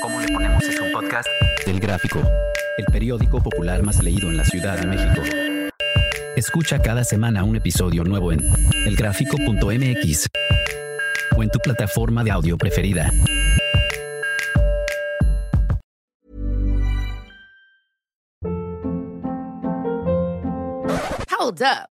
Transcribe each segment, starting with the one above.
¿Cómo le ponemos es un podcast? Del Gráfico, el periódico popular más leído en la Ciudad de México. Escucha cada semana un episodio nuevo en elgráfico.mx o en tu plataforma de audio preferida. Hold up.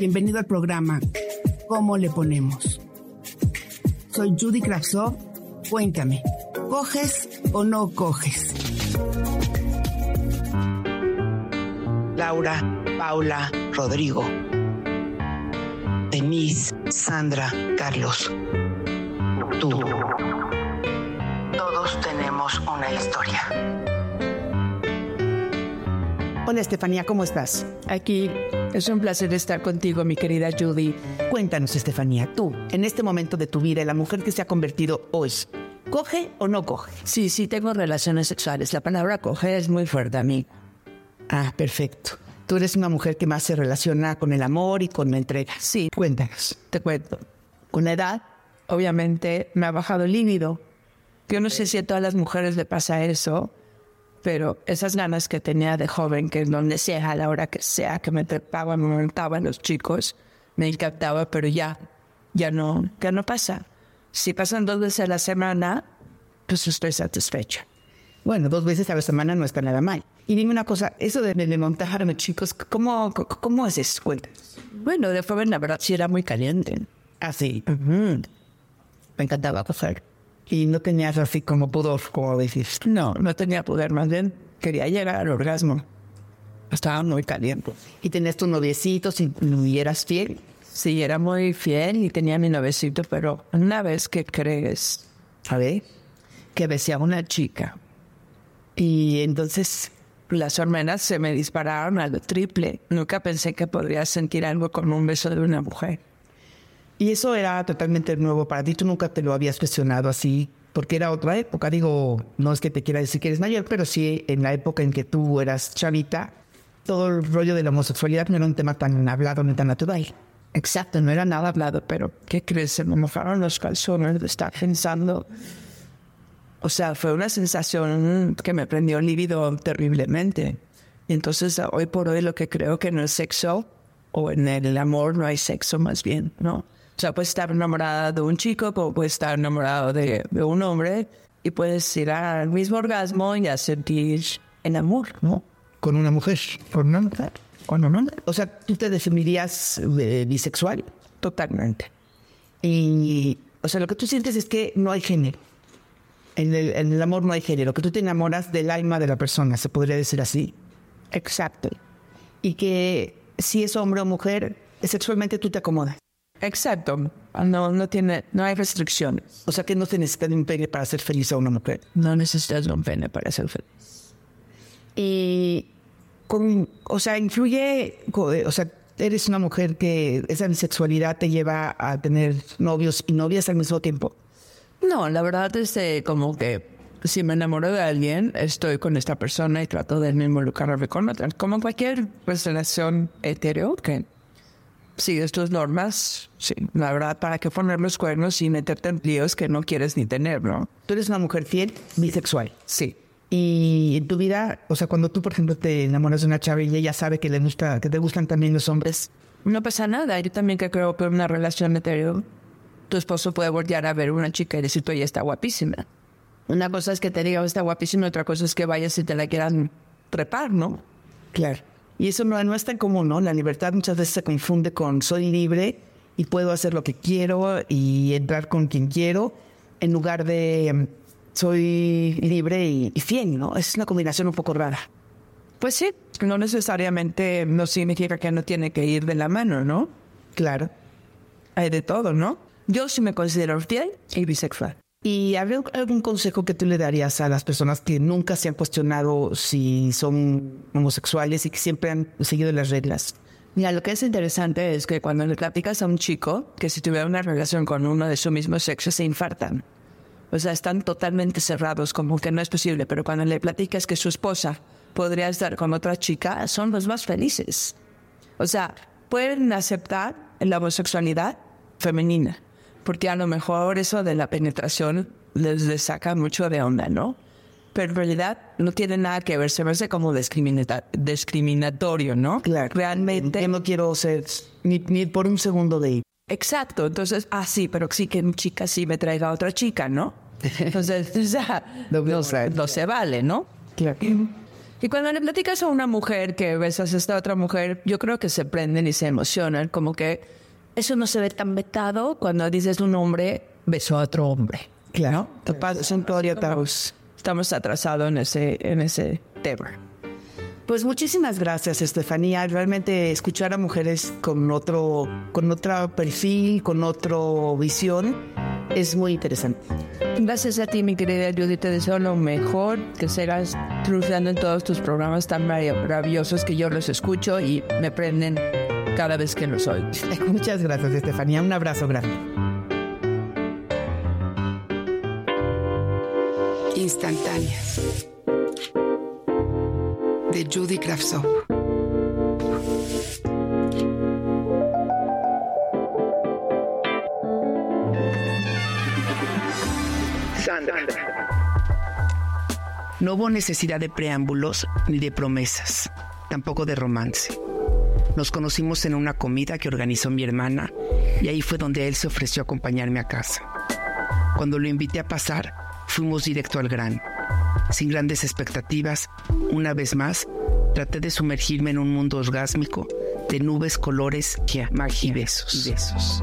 Bienvenido al programa ¿Cómo le ponemos? Soy Judy Kravsov. Cuéntame, ¿coges o no coges? Laura, Paula, Rodrigo, Denise, Sandra, Carlos, tú. Todos tenemos una historia. Hola Estefanía, ¿cómo estás? Aquí es un placer estar contigo, mi querida Judy. Cuéntanos, Estefanía, tú, en este momento de tu vida, la mujer que se ha convertido hoy, ¿coge o no coge? Sí, sí, tengo relaciones sexuales. La palabra coge es muy fuerte a mí. Ah, perfecto. Tú eres una mujer que más se relaciona con el amor y con la entrega. Sí, Cuéntanos. te cuento. Con la edad, obviamente, me ha bajado el líbido. Yo no sé si a todas las mujeres le pasa eso, pero esas ganas que tenía de joven, que donde sea, a la hora que sea, que me trepaba, me montaban los chicos, me encantaba, pero ya, ya no, ya no pasa. Si pasan dos veces a la semana, pues estoy satisfecha. Bueno, dos veces a la semana no está nada mal. Y dime una cosa, eso de, de montar a los chicos, ¿cómo, cómo, cómo es eso? Cuéntanos. Bueno, de joven la verdad sí era muy caliente. Ah, sí. Me encantaba coger. Y no tenías así como pudor, como decís. No, no tenía poder, más bien quería llegar al orgasmo. Estaba muy caliente. Y tenías tus noviecitos y, y eras fiel. Sí, era muy fiel y tenía mi novecito, pero una vez que crees, ver. que besé a una chica, Y entonces, las hormonas se me dispararon a lo triple. Nunca pensé que podría sentir algo con un beso de una mujer. Y eso era totalmente nuevo para ti. Tú nunca te lo habías cuestionado así, porque era otra época. Digo, no es que te quiera decir que eres mayor, pero sí en la época en que tú eras chavita, todo el rollo de la homosexualidad no era un tema tan hablado ni tan natural. Exacto, no era nada hablado, pero ¿qué crees? Se me mojaron los calzones de estar pensando. O sea, fue una sensación que me prendió el líbido terriblemente. Y entonces, hoy por hoy, lo que creo que no es sexo, o en el amor no hay sexo más bien, ¿no? O sea, puedes estar enamorada de un chico, como puedes estar enamorado de, de un hombre, y puedes ir al mismo orgasmo y a sentir el amor, ¿no? Con una mujer, con una mujer, con una mujer. O sea, tú te definirías eh, bisexual. Totalmente. Y, o sea, lo que tú sientes es que no hay género. En el, en el amor no hay género, que tú te enamoras del alma de la persona, se podría decir así. Exacto. Y que si es hombre o mujer, sexualmente tú te acomodas. Exacto. No, no tiene, no hay restricciones. O sea, que no se necesita de un pene para ser feliz a una mujer. No necesitas un pene para ser feliz. Y, con, o sea, influye, co- o sea, eres una mujer que esa bisexualidad te lleva a tener novios y novias al mismo tiempo. No, la verdad es eh, como que si me enamoro de alguien, estoy con esta persona y trato de no involucrarme con otra. Como cualquier pues, relación hetero que sigue tus normas, sí. La verdad, ¿para qué poner los cuernos y meterte en líos que no quieres ni tener, no? Tú eres una mujer fiel, bisexual. Sí. Y en tu vida, o sea, cuando tú, por ejemplo, te enamoras de una chava y ella sabe que le gusta, que te gustan también los hombres, No pasa nada. Yo también que creo que en una relación hetero, tu esposo puede voltear a ver una chica y decir, tú ella está guapísima. Una cosa es que te diga, está guapísima, otra cosa es que vayas y te la quieran trepar, ¿no? claro. Y eso no, no es tan común, ¿no? La libertad muchas veces se confunde con soy libre y puedo hacer lo que quiero y entrar con quien quiero, en lugar de soy libre y, y fiel, ¿no? Es una combinación un poco rara. Pues sí, no necesariamente no significa que no tiene que ir de la mano, ¿no? Claro. Hay de todo, ¿no? Yo sí me considero fiel y bisexual. ¿Y habría algún consejo que tú le darías a las personas que nunca se han cuestionado si son homosexuales y que siempre han seguido las reglas? Mira, lo que es interesante es que cuando le platicas a un chico que si tuviera una relación con uno de su mismo sexo se infartan. O sea, están totalmente cerrados, como que no es posible. Pero cuando le platicas que su esposa podría estar con otra chica, son los más felices. O sea, pueden aceptar la homosexualidad femenina, porque a lo mejor eso de la penetración les, saca mucho de onda, ¿no? Pero en realidad no tiene nada que ver, se me hace como discriminatorio, ¿no? Claro. Realmente. Yo no quiero ser ni, ni por un segundo de Exacto, entonces, ah, sí, pero sí que mi chica sí me traiga a otra chica, ¿no? Entonces, o sea, no, se vale, ¿no? Claro. Y cuando le platicas a una mujer que besas a esta otra mujer, yo creo que se prenden y se emocionan, como que eso no se ve tan vetado cuando dices un hombre besó a otro hombre. Claro. Estamos, estamos atrasados en ese, en ese tema. Pues muchísimas gracias, Estefanía. Realmente escuchar a mujeres con otro, con otro perfil, con otra visión, es muy interesante. Gracias a ti, mi querida Judith. Te deseo lo mejor, que sigas triunfando en todos tus programas tan maravillosos que yo los escucho y me prenden cada vez que los oigo. Muchas gracias, Estefanía. Un abrazo grande. Instantáneas de Judy Kravtsov. Sandra. No hubo necesidad de preámbulos ni de promesas, tampoco de romance. Nos conocimos en una comida que organizó mi hermana y ahí fue donde él se ofreció a acompañarme a casa. Cuando lo invité a pasar, fuimos directo al grano sin grandes expectativas, una vez más, traté de sumergirme en un mundo orgásmico de nubes, colores, magia y besos. besos.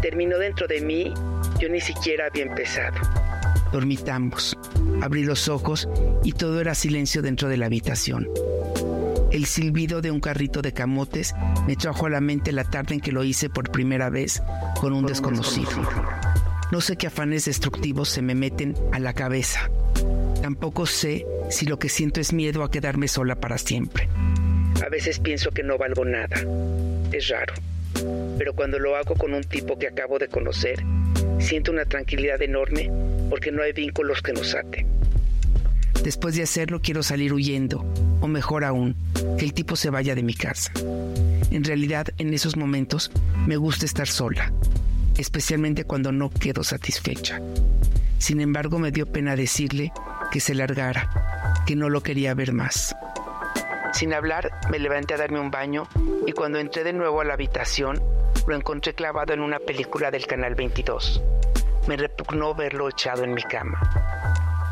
Terminó dentro de mí, yo ni siquiera había empezado. Dormitamos, abrí los ojos y todo era silencio dentro de la habitación. El silbido de un carrito de camotes me trajo a la mente la tarde en que lo hice por primera vez con un desconocido. No sé qué afanes destructivos se me meten a la cabeza. Tampoco sé si lo que siento es miedo a quedarme sola para siempre. A veces pienso que no valgo nada. Es raro. Pero cuando lo hago con un tipo que acabo de conocer, siento una tranquilidad enorme porque no hay vínculos que nos aten. Después de hacerlo quiero salir huyendo, o mejor aún, que el tipo se vaya de mi casa. En realidad, en esos momentos, me gusta estar sola, especialmente cuando no quedo satisfecha. Sin embargo, me dio pena decirle que se largara, que no lo quería ver más. Sin hablar, me levanté a darme un baño y cuando entré de nuevo a la habitación, lo encontré clavado en una película del Canal 22. Me repugnó verlo echado en mi cama.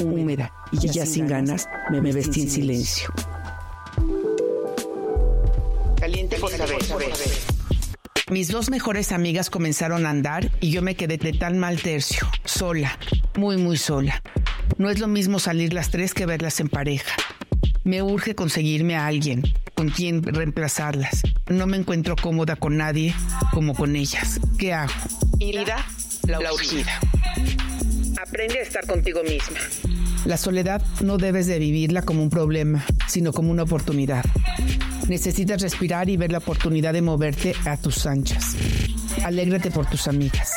Húmeda y ya, sin ganas, me, me vestí en silencio. Caliente por saber. Mis dos mejores amigas comenzaron a andar y yo me quedé de tan mal tercio, sola, muy muy sola. No es lo mismo salir las tres que verlas en pareja. Me urge conseguirme a alguien con quien reemplazarlas. No me encuentro cómoda con nadie como con ellas. ¿Qué hago? Ida, la urgida. Aprende a estar contigo misma. La soledad no debes de vivirla como un problema, sino como una oportunidad. Necesitas respirar y ver la oportunidad de moverte a tus anchas. Alégrate por tus amigas.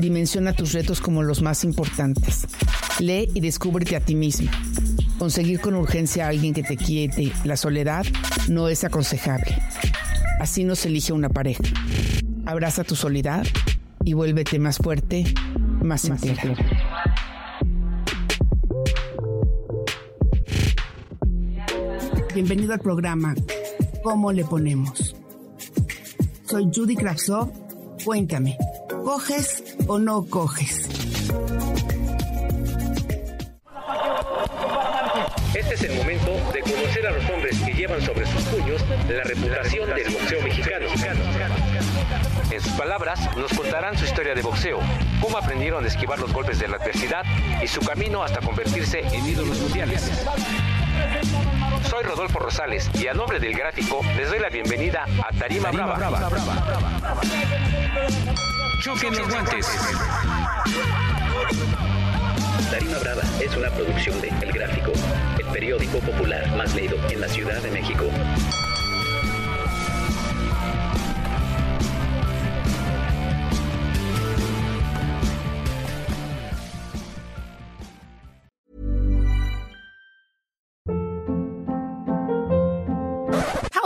Dimensiona tus retos como los más importantes. Lee y descúbrete a ti misma. Conseguir con urgencia a alguien que te quiete la soledad no es aconsejable. Así no se elige una pareja. Abraza tu soledad y vuélvete más fuerte, más, entera. Bienvenido al programa ¿Cómo le ponemos? Soy Judy Kravtsov. Cuéntame, ¿coges o no coges? Este es el momento de conocer a los hombres que llevan sobre sus puños la reputación del boxeo mexicano. En sus palabras, nos contarán su historia de boxeo, cómo aprendieron a esquivar los golpes de la adversidad y su camino hasta convertirse en ídolos mundiales. Soy Rodolfo Rosales y a nombre del gráfico les doy la bienvenida a Tarima, Brava. Brava. Choquen los guantes. Tarima Brava es una producción de El Gráfico, el periódico popular más leído en la Ciudad de México.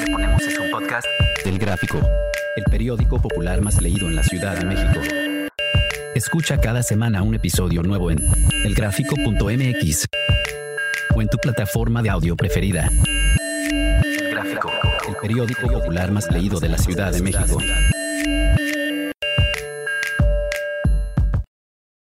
¿Cómo le ponemos es un podcast? Del Gráfico, el periódico popular más leído en la Ciudad de México. Escucha cada semana un episodio nuevo en elgráfico.mx o en tu plataforma de audio preferida. El Gráfico, el periódico popular más leído de la Ciudad de México.